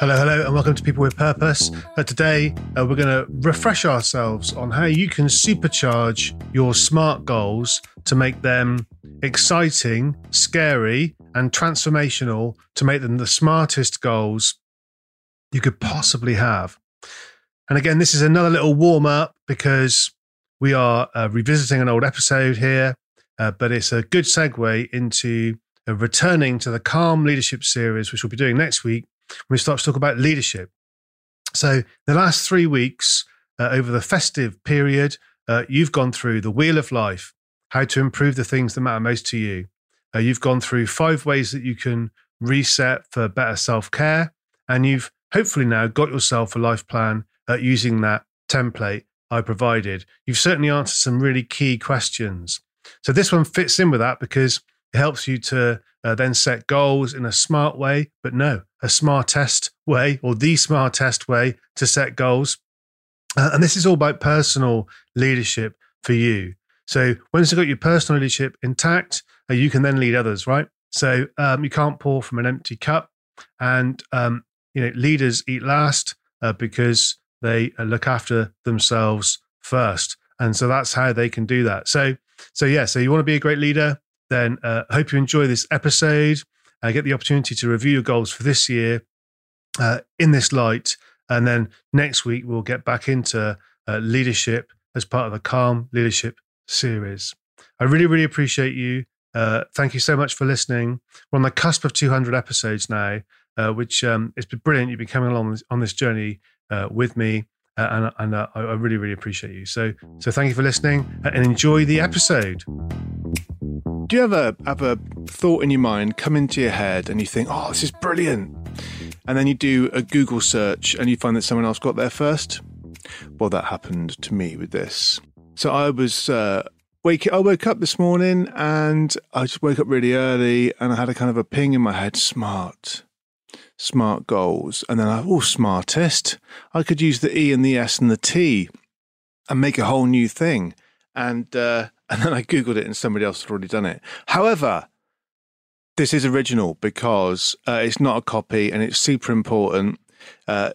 Hello, hello, and welcome to People with Purpose. Uh, today, uh, we're going to refresh ourselves on how you can supercharge your SMART goals to make them exciting, scary, and transformational to make them the smartest goals you could possibly have. And again, this is another little warm up because we are uh, revisiting an old episode here, uh, but it's a good segue into uh, returning to the Calm Leadership series, which we'll be doing next week when we start to talk about leadership. So, the last three weeks uh, over the festive period, uh, you've gone through the wheel of life, how to improve the things that matter most to you. Uh, you've gone through five ways that you can reset for better self care. And you've hopefully now got yourself a life plan uh, using that template I provided. You've certainly answered some really key questions. So, this one fits in with that because it helps you to uh, then set goals in a smart way, but no, a smartest way or the smartest way to set goals. Uh, and this is all about personal leadership for you. So once you've got your personal leadership intact, uh, you can then lead others, right? So um, you can't pour from an empty cup. And um, you know, leaders eat last uh, because they uh, look after themselves first, and so that's how they can do that. So, so yeah, so you want to be a great leader then uh, I hope you enjoy this episode. I get the opportunity to review your goals for this year uh, in this light. And then next week, we'll get back into uh, leadership as part of the Calm Leadership series. I really, really appreciate you. Uh, thank you so much for listening. We're on the cusp of 200 episodes now, uh, which um, it's been brilliant. You've been coming along on this journey uh, with me. And, and I really, really appreciate you. So, so thank you for listening and enjoy the episode. Do you ever have a thought in your mind come into your head and you think, oh, this is brilliant? And then you do a Google search and you find that someone else got there first? Well, that happened to me with this. So I was uh, wake. I woke up this morning and I just woke up really early and I had a kind of a ping in my head. Smart, smart goals, and then I oh smartest. I could use the E and the S and the T and make a whole new thing. And uh, and then I Googled it and somebody else had already done it. However, this is original because uh, it's not a copy and it's super important. Uh,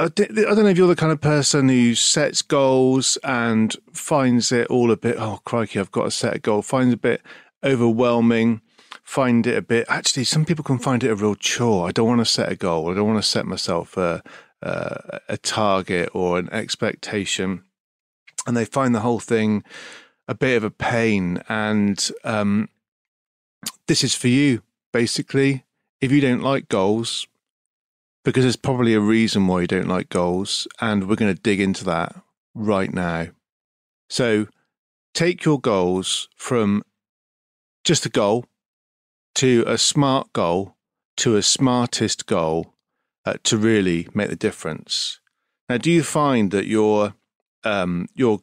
I don't know if you're the kind of person who sets goals and finds it all a bit, oh, crikey, I've got to set a goal, finds a bit overwhelming, find it a bit, actually, some people can find it a real chore. I don't want to set a goal. I don't want to set myself a, a, a target or an expectation. And they find the whole thing a bit of a pain. And um, this is for you, basically. If you don't like goals, because there's probably a reason why you don't like goals, and we're going to dig into that right now. So take your goals from just a goal to a smart goal to a smartest goal uh, to really make the difference. Now, do you find that you're um, you're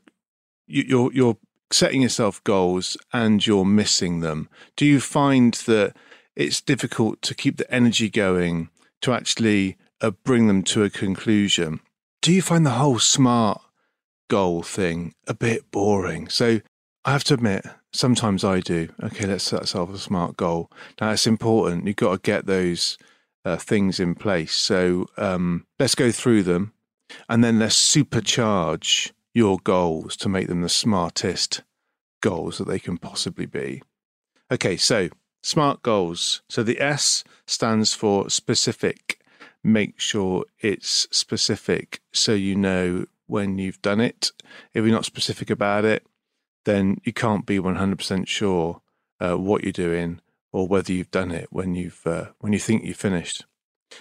you're you're setting yourself goals and you're missing them, do you find that it's difficult to keep the energy going to actually uh, bring them to a conclusion? Do you find the whole smart goal thing a bit boring? So I have to admit, sometimes I do. Okay, let's set ourselves a smart goal. Now it's important. You've got to get those uh, things in place. So um, let's go through them and then let's supercharge your goals to make them the smartest goals that they can possibly be. Okay, so SMART goals. So the S stands for specific. Make sure it's specific so you know when you've done it. If you're not specific about it, then you can't be 100% sure uh, what you're doing or whether you've done it when you've uh, when you think you've finished.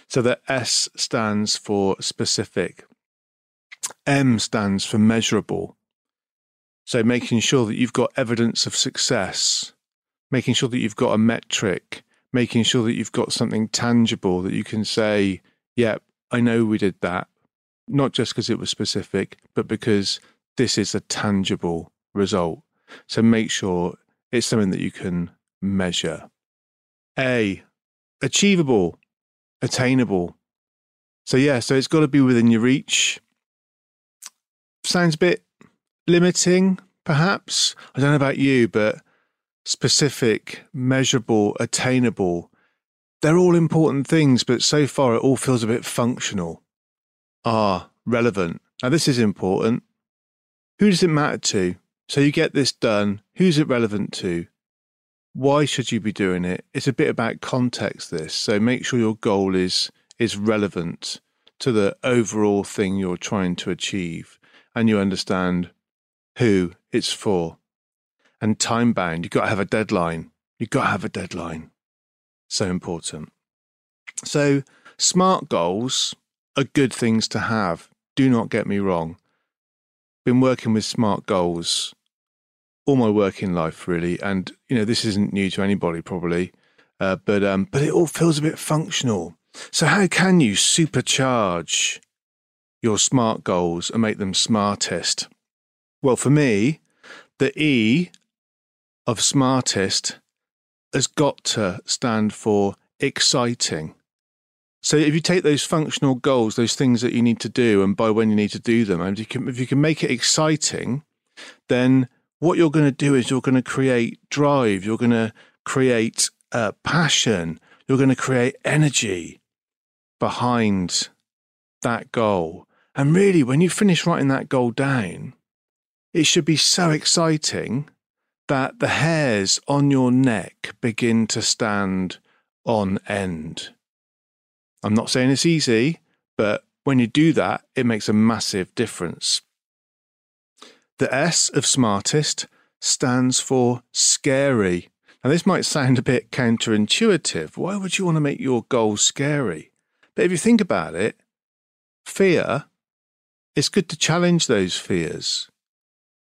So the S stands for specific. M stands for measurable. So making sure that you've got evidence of success, making sure that you've got a metric, making sure that you've got something tangible that you can say, yep, yeah, I know we did that. Not just because it was specific, but because this is a tangible result. So make sure it's something that you can measure. A, achievable, attainable. So, yeah, so it's got to be within your reach. Sounds a bit limiting, perhaps. I don't know about you, but specific, measurable, attainable, they're all important things, but so far it all feels a bit functional. Ah, relevant. Now, this is important. Who does it matter to? So you get this done. Who's it relevant to? Why should you be doing it? It's a bit about context, this. So make sure your goal is is relevant to the overall thing you're trying to achieve and you understand who it's for. And time bound, you've got to have a deadline. You've got to have a deadline. So important. So, smart goals are good things to have. Do not get me wrong. Been working with smart goals all my working life, really. And, you know, this isn't new to anybody probably, uh, but, um, but it all feels a bit functional. So, how can you supercharge your smart goals and make them smartest? Well, for me, the E of smartest has got to stand for exciting. So if you take those functional goals, those things that you need to do, and by when you need to do them, and if you can, if you can make it exciting, then what you're going to do is you're going to create drive, you're going to create uh, passion, you're going to create energy behind that goal. And really, when you finish writing that goal down, it should be so exciting that the hairs on your neck begin to stand on end. I'm not saying it's easy, but when you do that, it makes a massive difference. The S of smartest stands for scary. Now, this might sound a bit counterintuitive. Why would you want to make your goal scary? But if you think about it, fear, it's good to challenge those fears.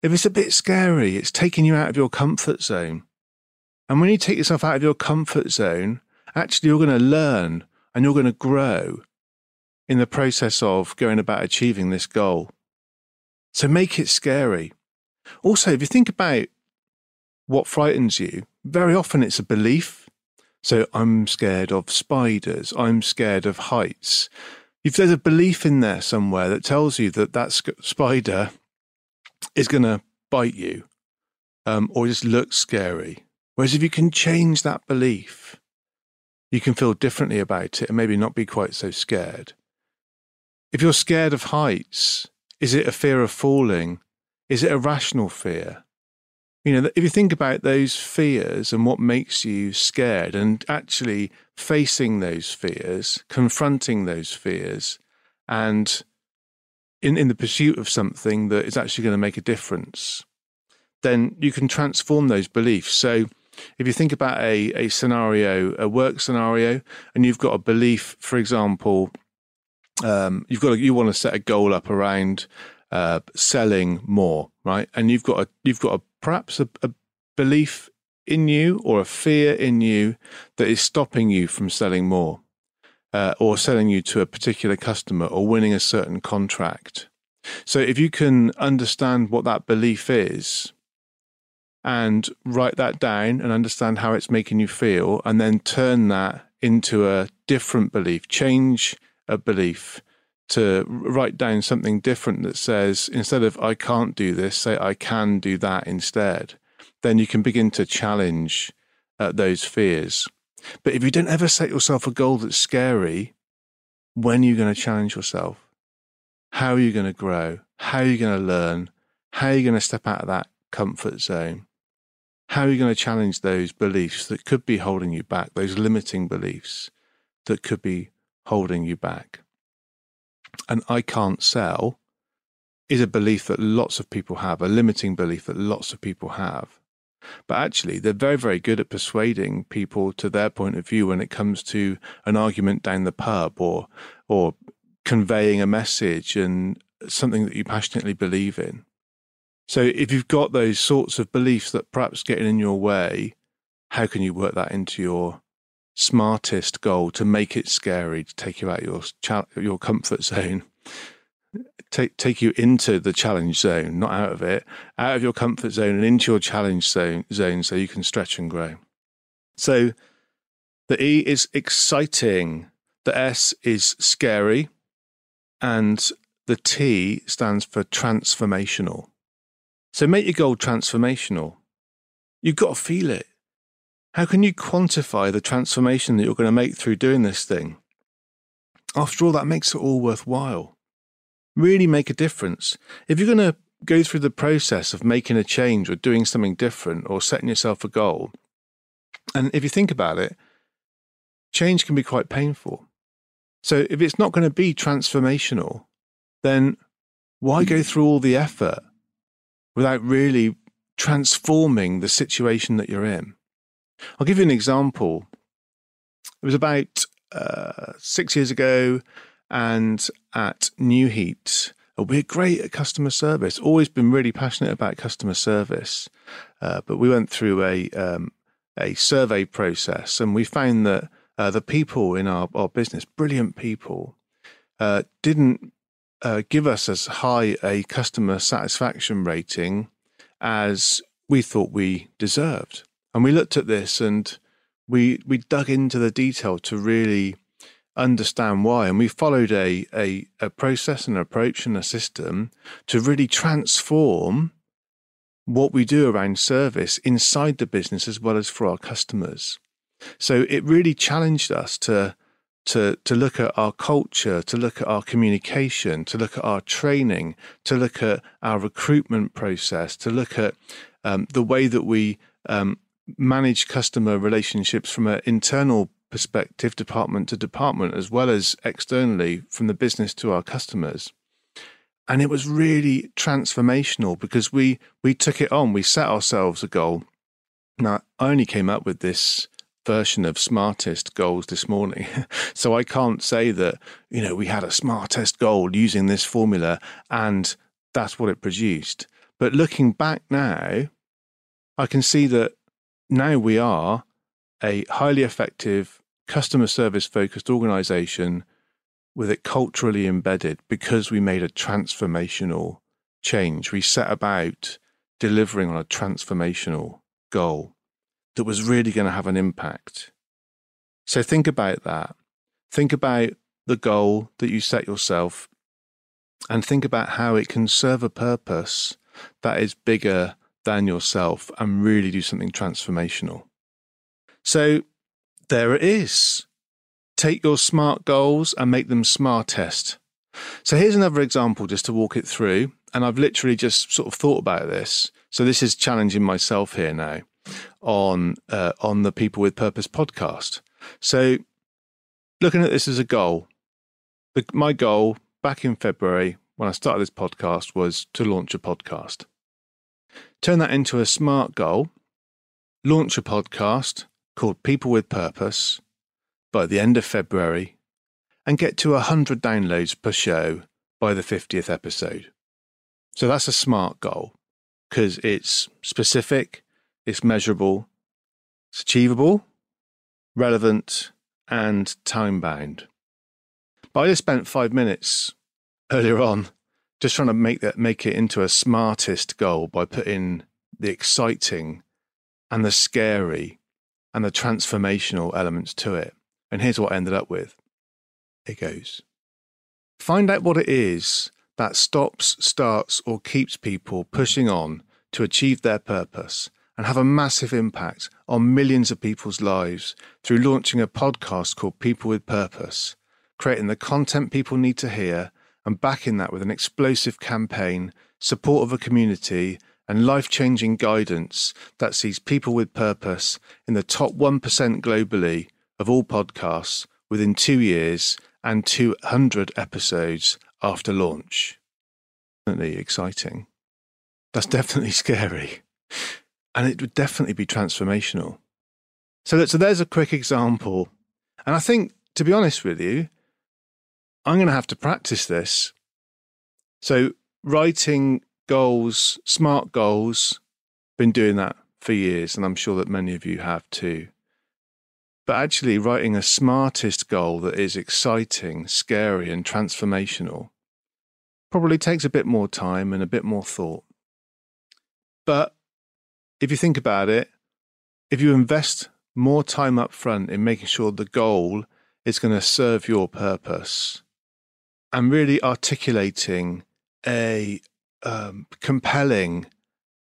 If it's a bit scary, it's taking you out of your comfort zone. And when you take yourself out of your comfort zone, actually you're going to learn and you're going to grow in the process of going about achieving this goal. So make it scary. Also, if you think about what frightens you, very often it's a belief. So I'm scared of spiders. I'm scared of heights. If there's a belief in there somewhere that tells you that that spider is going to bite you um, or just look scary. Whereas if you can change that belief, you can feel differently about it and maybe not be quite so scared. If you're scared of heights, is it a fear of falling? Is it a rational fear? You know, if you think about those fears and what makes you scared and actually facing those fears, confronting those fears, and in, in the pursuit of something that is actually going to make a difference, then you can transform those beliefs. So if you think about a, a scenario, a work scenario, and you've got a belief, for example, um, you've got a, you want to set a goal up around uh, selling more, right? And you've got a you've got a perhaps a, a belief in you or a fear in you that is stopping you from selling more uh, or selling you to a particular customer or winning a certain contract. So if you can understand what that belief is and write that down and understand how it's making you feel, and then turn that into a different belief, change a belief to write down something different that says, instead of I can't do this, say I can do that instead. Then you can begin to challenge uh, those fears. But if you don't ever set yourself a goal that's scary, when are you going to challenge yourself? How are you going to grow? How are you going to learn? How are you going to step out of that comfort zone? How are you going to challenge those beliefs that could be holding you back, those limiting beliefs that could be holding you back? And I can't sell is a belief that lots of people have, a limiting belief that lots of people have. But actually, they're very, very good at persuading people to their point of view when it comes to an argument down the pub or or conveying a message and something that you passionately believe in. So if you've got those sorts of beliefs that perhaps getting in your way, how can you work that into your smartest goal to make it scary, to take you out your your comfort zone? take take you into the challenge zone, not out of it, out of your comfort zone and into your challenge zone, zone so you can stretch and grow. So the E is exciting, the S is scary, and the T stands for transformational. So make your goal transformational. You've got to feel it. How can you quantify the transformation that you're going to make through doing this thing? After all, that makes it all worthwhile. Really make a difference. If you're going to go through the process of making a change or doing something different or setting yourself a goal, and if you think about it, change can be quite painful. So if it's not going to be transformational, then why go through all the effort without really transforming the situation that you're in? I'll give you an example. It was about uh, six years ago, and at New Heat, we're great at customer service. Always been really passionate about customer service, uh, but we went through a um, a survey process, and we found that uh, the people in our, our business, brilliant people, uh, didn't uh, give us as high a customer satisfaction rating as we thought we deserved. And we looked at this and we we dug into the detail to really understand why. And we followed a, a, a process and approach and a system to really transform what we do around service inside the business as well as for our customers. So it really challenged us to to to look at our culture, to look at our communication, to look at our training, to look at our recruitment process, to look at um, the way that we um, manage customer relationships from an internal perspective, department to department, as well as externally from the business to our customers. And it was really transformational because we we took it on. We set ourselves a goal. Now, I only came up with this version of smartest goals this morning. so I can't say that, you know, we had a smartest goal using this formula and that's what it produced. But looking back now, I can see that now we are a highly effective customer service focused organization with it culturally embedded because we made a transformational change. We set about delivering on a transformational goal that was really going to have an impact. So think about that. Think about the goal that you set yourself and think about how it can serve a purpose that is bigger than yourself and really do something transformational. So there it is. Take your smart goals and make them smartest. So here's another example just to walk it through. And I've literally just sort of thought about this. So this is challenging myself here now on uh, on the People with Purpose podcast. So looking at this as a goal, the, my goal back in February when I started this podcast was to launch a podcast. Turn that into a smart goal. Launch a podcast called People with Purpose by the end of February and get to 100 downloads per show by the 50th episode. So that's a smart goal because it's specific, it's measurable, it's achievable, relevant, and time bound. But I just spent five minutes earlier on just trying to make that make it into a smartest goal by putting the exciting and the scary and the transformational elements to it. And here's what I ended up with. It goes. Find out what it is that stops, starts, or keeps people pushing on to achieve their purpose and have a massive impact on millions of people's lives through launching a podcast called People with Purpose, creating the content people need to hear and backing that with an explosive campaign, support of a community, and life changing guidance that sees people with purpose in the top 1% globally of all podcasts within two years and 200 episodes after launch. Definitely exciting. That's definitely scary. And it would definitely be transformational. So, so there's a quick example. And I think, to be honest with you, I'm going to have to practice this. So, writing goals, smart goals, been doing that for years, and I'm sure that many of you have too. But actually, writing a smartest goal that is exciting, scary, and transformational, probably takes a bit more time and a bit more thought. But if you think about it, if you invest more time up front in making sure the goal is going to serve your purpose and really articulating a um, compelling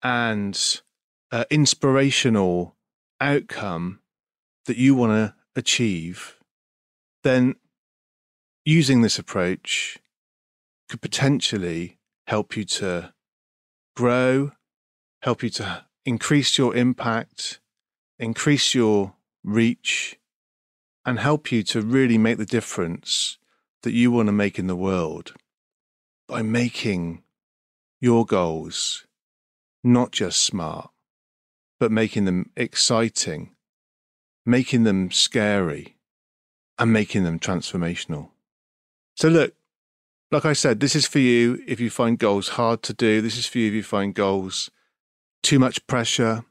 and uh, inspirational outcome that you want to achieve, then using this approach could potentially help you to grow, help you to increase your impact, increase your reach, and help you to really make the difference that you want to make in the world by making your goals not just smart, but making them exciting, making them scary, and making them transformational. So, look, like I said, this is for you if you find goals hard to do. This is for you if you find goals too much pressure.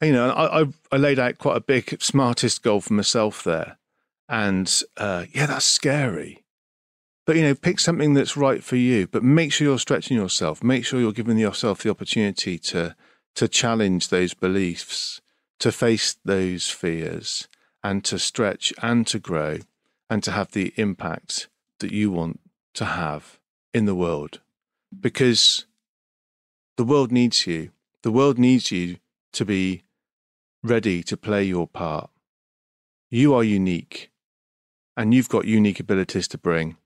You know, I, I, I laid out quite a big, smartest goal for myself there. And uh, yeah, that's scary. But, you know, pick something that's right for you, but make sure you're stretching yourself. Make sure you're giving yourself the opportunity to, to challenge those beliefs, to face those fears, and to stretch and to grow and to have the impact that you want to have in the world. Because the world needs you. The world needs you to be ready to play your part. You are unique and you've got unique abilities to bring.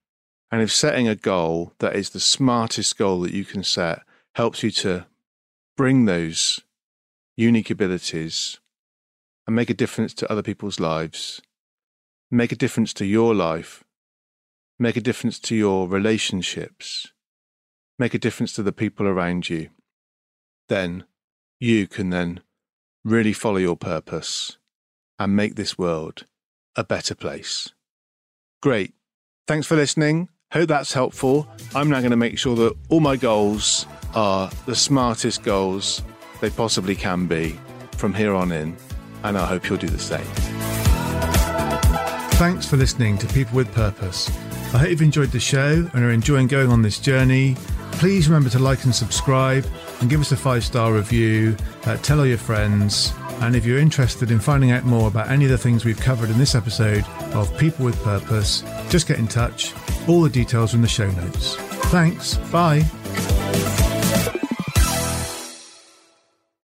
And if setting a goal that is the smartest goal that you can set helps you to bring those unique abilities and make a difference to other people's lives, make a difference to your life, make a difference to your relationships, make a difference to the people around you, then you can then really follow your purpose and make this world a better place. Great. Thanks for listening. Hope that's helpful. I'm now going to make sure that all my goals are the smartest goals they possibly can be from here on in, and I hope you'll do the same. Thanks for listening to People with Purpose. I hope you've enjoyed the show and are enjoying going on this journey. Please remember to like and subscribe and give us a five star review. Uh, tell all your friends. And if you're interested in finding out more about any of the things we've covered in this episode of People with Purpose, just get in touch. All the details in the show notes. Thanks. Bye.